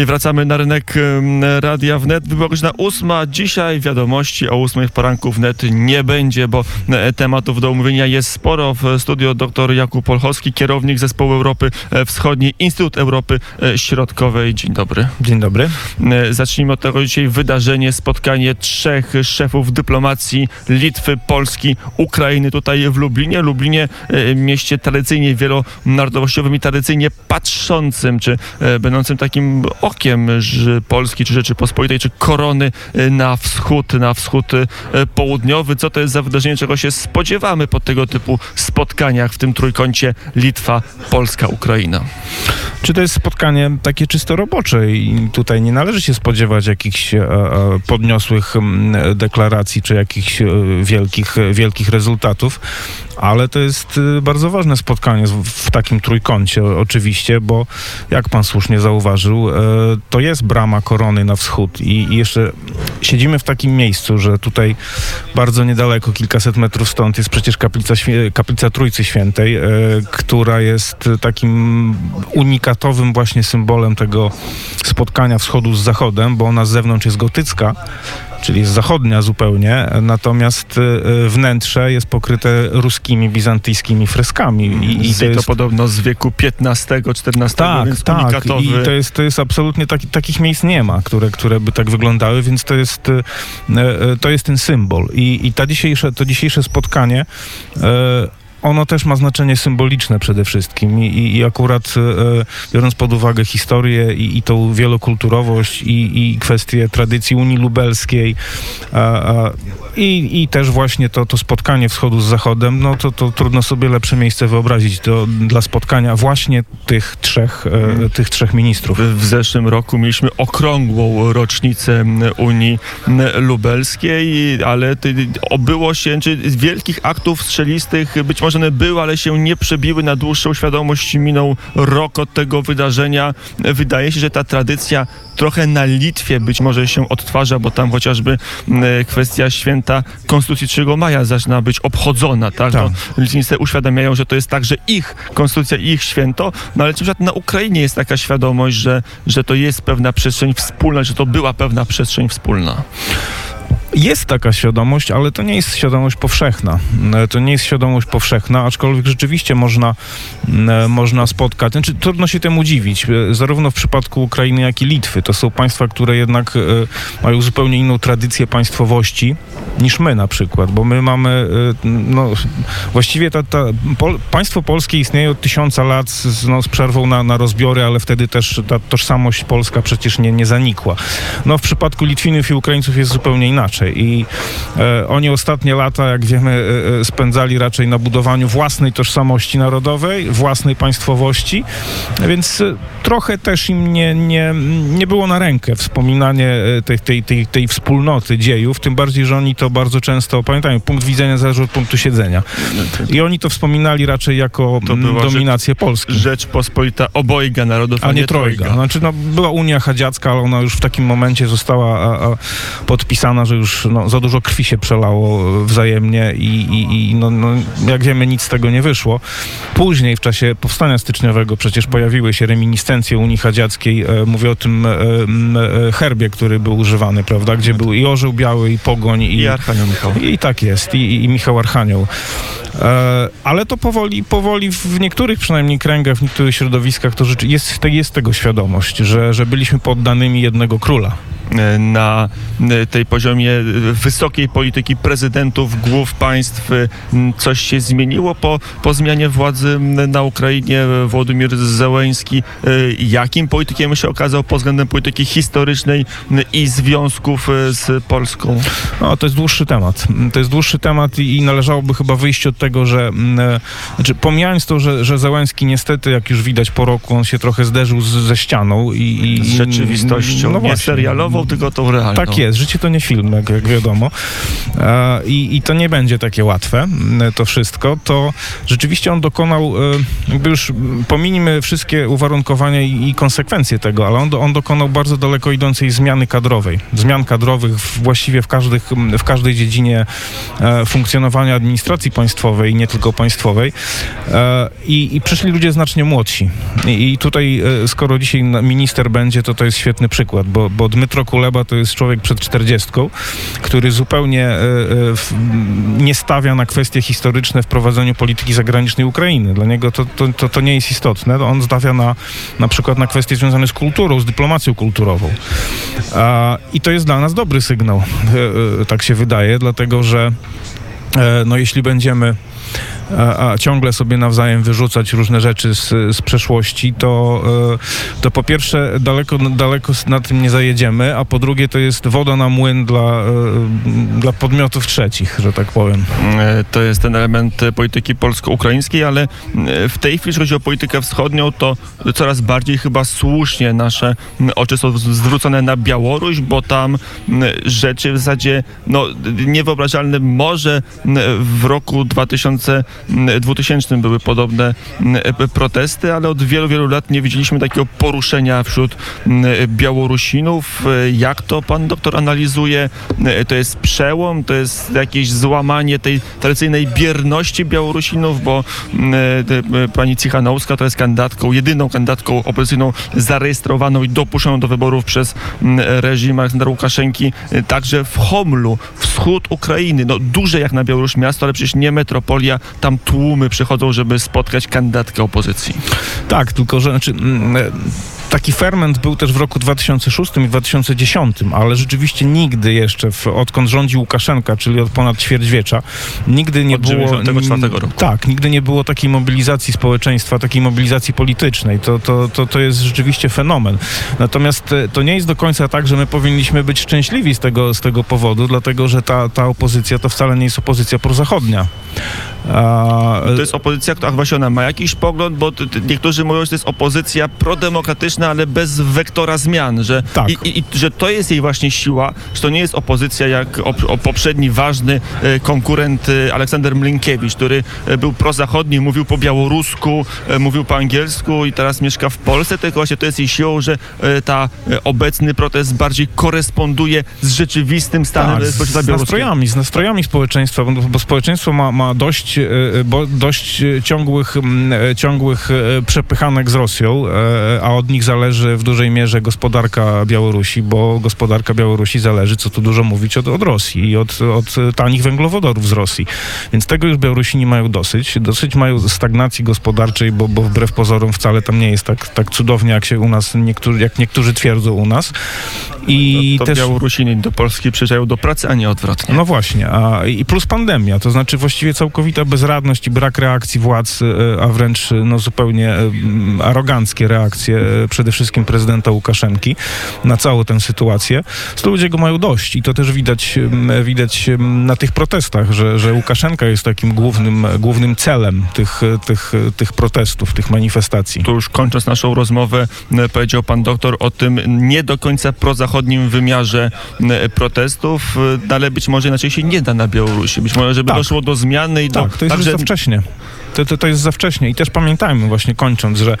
I wracamy na rynek Radia Wnet. Była godzina ósma. Dzisiaj wiadomości o ósmej w poranku wnet nie będzie, bo e, tematów do omówienia jest sporo. W studio dr Jakub Polchowski, kierownik Zespołu Europy e, Wschodniej, Instytut Europy e, Środkowej. Dzień dobry. Dzień dobry. Zacznijmy od tego dzisiaj wydarzenie, spotkanie trzech szefów dyplomacji Litwy, Polski, Ukrainy tutaj w Lublinie. Lublinie mieście tradycyjnie wielonarodowościowym i tradycyjnie patrzącym, czy będącym takim okiem Polski, czy Rzeczypospolitej, czy korony e, na wschód, na wschód e, południowy. Co to jest za wydarzenie, czego się spodziewamy po tego typu spotkaniach w tym trójkącie Litwa, Polska, Ukraina? Czy to jest spotkanie takie czysto robocze i tutaj nie należy się spodziewać jakichś e, e, podniosłych m, deklaracji czy jakichś e, wielkich, wielkich rezultatów, ale to jest bardzo ważne spotkanie w takim trójkącie oczywiście, bo jak pan słusznie zauważył, to jest brama korony na wschód i, i jeszcze siedzimy w takim miejscu, że tutaj bardzo niedaleko, kilkaset metrów stąd jest przecież kaplica, kaplica Trójcy Świętej, e, która jest takim unikatowym właśnie symbolem tego spotkania wschodu z zachodem, bo ona z zewnątrz jest gotycka, czyli jest zachodnia zupełnie, natomiast e, wnętrze jest pokryte ruskimi, bizantyjskimi freskami. I, i I to, podobno z wieku XV-XIV, tak, więc tak. unikatowy. I to jest, to jest absolutnie taki, takich miejsc nie ma, które, które by tak wyglądały, więc to jest, e, to jest ten symbol. I, i ta dzisiejsze, to dzisiejsze spotkanie. Ono też ma znaczenie symboliczne przede wszystkim i, i, akurat e, biorąc pod uwagę historię i, i tą wielokulturowość i, i kwestie tradycji Unii Lubelskiej i, i też właśnie to, to spotkanie wschodu z zachodem, no to, to trudno sobie lepsze miejsce wyobrazić do, dla spotkania właśnie tych trzech, e, tych trzech ministrów. W zeszłym roku mieliśmy okrągłą rocznicę Unii Lubelskiej, ale obyło się, wielkich aktów strzelistych być może one były, ale się nie przebiły na dłuższą świadomość. Minął rok od tego wydarzenia. Wydaje się, że ta tradycja trochę na Litwie być może się odtwarza, bo tam chociażby m, kwestia święta Konstytucji 3 maja zaczyna być obchodzona, tak? Tak. No, Litwinicy uświadamiają, że to jest także ich konstytucja i ich święto, no ale na na Ukrainie jest taka świadomość, że, że to jest pewna przestrzeń wspólna, że to była pewna przestrzeń wspólna? Jest taka świadomość, ale to nie jest świadomość powszechna. E, To nie jest świadomość powszechna, aczkolwiek rzeczywiście można, e, można spotkać. Znaczy, trudno się temu dziwić. E, Zarówno w przypadku Ukrainy, jak i Litwy. To są państwa, które jednak mają zupełnie inną tradycję państwowości niż my na przykład, bo my mamy, no, właściwie ta, ta, pol, państwo polskie istnieje od tysiąca lat z, no, z przerwą na, na rozbiory, ale wtedy też ta tożsamość polska przecież nie, nie zanikła. No w przypadku Litwinów i Ukraińców jest zupełnie inaczej i e, oni ostatnie lata, jak wiemy, e, e, spędzali raczej na budowaniu własnej tożsamości narodowej, własnej państwowości, więc trochę też im nie, nie, nie było na rękę wspominanie tej, tej, tej, tej wspólnoty dziejów, tym bardziej, że oni to bardzo często, pamiętają, punkt widzenia zależy od punktu siedzenia. I oni to wspominali raczej jako mm, dominację Polski. Rzeczpospolita obojga narodów, A nie trojga. Znaczy, no, była Unia Chadziacka, ale ona już w takim momencie została a, a, podpisana, że już no, za dużo krwi się przelało e, wzajemnie i, i, i no, no, jak wiemy, nic z tego nie wyszło. Później, w czasie powstania styczniowego, przecież pojawiły się reminiscencje Unii Chadziackiej. E, mówię o tym e, e, herbie, który był używany, prawda? Gdzie był i orzeł biały, i pogoń, i, I Archanioł Michał. i tak jest, i, i- i Michał Archanioł. E, ale to powoli, powoli w niektórych przynajmniej kręgach, w niektórych środowiskach to rzeczy, jest, jest tego świadomość, że, że byliśmy poddanymi jednego króla. Na e, tej poziomie e, wysokiej polityki prezydentów, głów państw e, coś się zmieniło po, po zmianie władzy na Ukrainie. Władimir Zełenski e, jakim politykiem się okazał pod względem polityki historycznej i związków z Polską? No, to jest dłuższy temat. To jest dłuższy temat i, należałoby chyba wyjść od tego, że znaczy, pomijając to, że, że Zełenski niestety, jak już widać po roku, on się trochę zderzył z, ze ścianą i, i Z rzeczywistością, no nie właśnie. serialową, filmową, tylko tą realną. Tak jest, życie to nie film, jak, jak wiadomo. I, I to nie będzie takie łatwe, to wszystko. To rzeczywiście on dokonał, e, jakby już pominimy wszystkie uwarunkowania i, i konsekwencje tego, ale on, on dokonał bardzo daleko idącej zmiany kadrowej. Zmian kadrowych właściwie w, każdych, w każdej dziedzinie e, funkcjonowania administracji państwowej nie tylko państwowej. E, I, I przyszli ludzie znacznie młodsi. I, i tutaj, skoro dzisiaj minister będzie, to to jest świetny przykład, bo, bo Dmytro Kuleba to jest człowiek przed czterdziestką, który zupełnie e, e, nie stawia na kwestie historyczne w prowadzeniu polityki zagranicznej Ukrainy. Dla niego to, to, to, to nie jest istotne. On stawia na, na przykład na kwestie związane z kulturą, z dyplomacją kulturową. I to jest dla nas dobry sygnał, e, tak się wydaje, dlatego że no, jeśli będziemy a, a ciągle sobie nawzajem wyrzucać różne rzeczy z, z przeszłości, to, e, to po pierwsze daleko, daleko na tym nie zajedziemy, a po drugie to jest woda na młyn dla, e, dla podmiotów trzecich, że tak powiem. E, To jest ten element polityki polsko-ukraińskiej, ale w tej chwili, jeśli chodzi o politykę wschodnią, to coraz bardziej chyba słusznie nasze oczy są zwrócone na Białoruś, bo tam rzeczy w zasadzie no, niewyobrażalne. Może w roku 2000, m, 2000 były podobne e, protesty, ale od wielu, wielu lat nie widzieliśmy takiego poruszenia wśród Białorusinów. E, Jak to pan doktor analizuje? E, To jest przełom, to jest jakieś złamanie tej tradycyjnej bierności Białorusinów, bo pani Cichanowska to jest kandydatką, jedyną kandydatką opozycyjną zarejestrowaną i dopuszczoną do wyborów przez reżim Aleksandra Łukaszenki, także w Homlu, wschód Ukrainy. No duże jak na Białoruś miasto, ale przecież nie metropolia, tam tłumy przychodzą, żeby spotkać kandydatkę opozycji. Tak, tylko że znaczy, mm, e, taki ferment był też w roku 2006 i 2010, ale rzeczywiście nigdy jeszcze, w, odkąd rządzi Łukaszenka, czyli od ponad ćwierćwiecza, nigdy nie Od było... 94 roku. Tak, nigdy nie było takiej mobilizacji społeczeństwa, takiej mobilizacji politycznej. To, to, to, to jest rzeczywiście fenomen. Natomiast e, to nie jest do końca tak, że my powinniśmy być szczęśliwi z tego, z tego powodu, dlatego że ta, ta opozycja to wcale nie jest opozycja prozachodnia. A, To jest opozycja, która właśnie ona ma jakiś pogląd, bo niektórzy mówią, że to jest opozycja prodemokratyczna, ale bez wektora zmian, że, Tak. i, i, że to jest jej właśnie siła, że to nie jest opozycja jak op, o poprzedni ważny e, konkurent e, Aleksander Mlinkiewicz, który e, był prozachodni, mówił po białorusku, mówił po angielsku i teraz mieszka w Polsce, tylko właśnie to jest jej siłą, że ta obecny protest bardziej koresponduje z rzeczywistym stanem Tak, z, społeczeństwa z białoruskiego. nastrojami, z nastrojami społeczeństwa, bo, bo społeczeństwo ma, ma dość, e, bo, dość e, ciągłych, e, ciągłych przepychanek z Rosją, a od nich zależy w dużej mierze gospodarka Białorusi, bo gospodarka Białorusi zależy, co tu dużo mówić, od, od Rosji i od, od tanich węglowodorów z Rosji. Więc tego już Białorusini mają dosyć. Dosyć mają stagnacji gospodarczej, bo, bo wbrew pozorom wcale tam nie jest tak, tak cudownie, jak się u nas, niektórzy, jak niektórzy twierdzą u nas. I to też... Białorusini do Polski przyjeżdżają do pracy, a nie odwrotnie. No właśnie, a, i plus pandemia, to znaczy właściwie całkowita bezradność i brak reakcji władz, e, a wręcz no, zupełnie e, aroganckie reakcje e, przede wszystkim prezydenta Łukaszenki na całą tę sytuację. To ludzie go mają dość i to też widać, widać na tych protestach, że, że Łukaszenka jest takim głównym, głównym celem tych, tych, tych protestów, tych manifestacji. Tu już kończąc naszą rozmowę, e, powiedział pan doktor o tym nie do końca prozachodnim wymiarze e, protestów, e, ale być może inaczej się nie da na Białorusi. Być może, żeby Tak. doszło do zmiany i do... Tak, to jest już za wcześnie. To, to, to jest za wcześnie. I też pamiętajmy, właśnie kończąc, że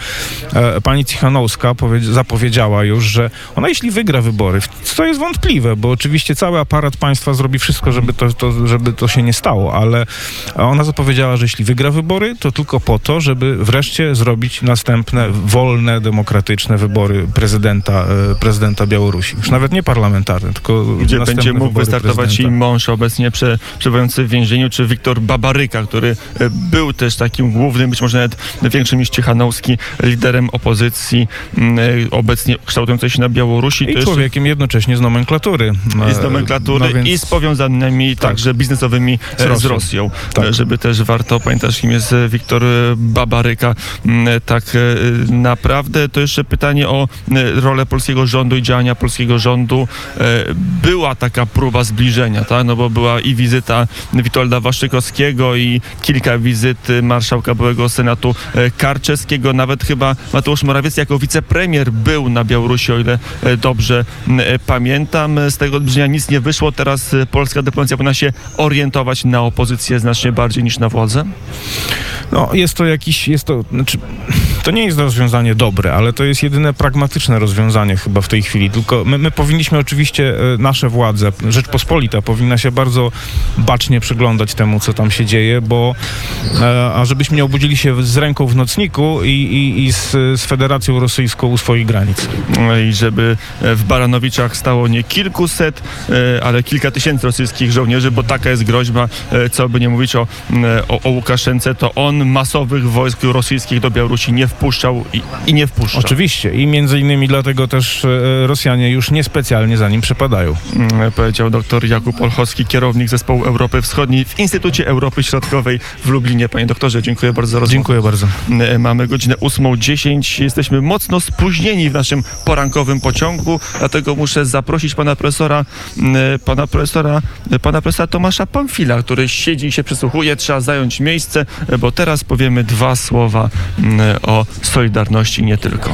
e, pani Cichanowska powie, zapowiedziała już, że ona jeśli wygra wybory, co jest wątpliwe, bo oczywiście cały aparat państwa zrobi wszystko, żeby to, to, żeby to się nie stało, ale ona zapowiedziała, że jeśli wygra wybory, to tylko po to, żeby wreszcie zrobić następne wolne, demokratyczne wybory prezydenta, e, prezydenta Białorusi. Już nawet nie parlamentarne, tylko Gdzie będzie mógł wystartować jej prezydenta. mąż obecnie prze, przebywający w więzieniu, czy Wiktor Babaryka, który e, był też takim głównym, być może nawet większym niż Cichanowski, liderem opozycji m, e, obecnie kształtującej się na Białorusi. I człowiekiem jednocześnie z nomenklatury. i z nomenklatury No więc- i z powiązanymi także biznesowymi e, z Rosją. Rosją. Tak. E, Żeby też warto pamiętać, kim jest e, Wiktor e, Babaryka. Mm, e, Tak e, naprawdę to jeszcze pytanie o e, rolę polskiego rządu i działania polskiego rządu. E, Była taka próba zbliżenia, tak? no bo była i wizyta Witolda Waszczykowskiego i kilka wizyt marszałka byłego Senatu e, Karczewskiego. Nawet chyba Mateusz Morawiecki jako wicepremier był na Białorusi, o ile e, dobrze e, pamiętam. Z tego brzmienia nic nie wyszło. Teraz polska dyplomacja powinna się orientować na opozycję znacznie bardziej niż na władzę. No, jest to jakiś, jest to, znaczy, to nie jest rozwiązanie dobre, ale to jest jedyne pragmatyczne rozwiązanie chyba w tej chwili. Tylko my, my powinniśmy oczywiście, e, nasze władze, Rzeczpospolita powinna się bardzo bacznie przyglądać temu, co tam się dzieje, bo e, a żebyśmy nie obudzili się z ręką w nocniku i, i, i z, z Federacją Rosyjską u swoich granic. i żeby e, w Baranowiczach stało nie kilkuset, ale kilka tysięcy rosyjskich żołnierzy, bo taka jest groźba, co by nie mówić o, o, o Łukaszence, to on masowych wojsk rosyjskich do Białorusi nie wpuszczał i, i nie wpuszcza. Oczywiście i między innymi dlatego też e, Rosjanie już niespecjalnie za nim przepadają. Mm, Powiedział dr Jakub Olchowski, kierownik zespołu Europy Wschodniej w Instytucie Europy Środkowej w Lublinie. Panie doktorze, dziękuję bardzo za rozmowę. Dziękuję bardzo. E, Mamy godzinę 8.10. Jesteśmy mocno spóźnieni w naszym porankowym pociągu, dlatego muszę zaprosić pana profesora, m, pana profesora, pana profesora Tomasza Pamfila, który siedzi i się przysłuchuje. Trzeba zająć miejsce, e, bo teraz powiemy dwa słowa m, o Solidarności nie tylko.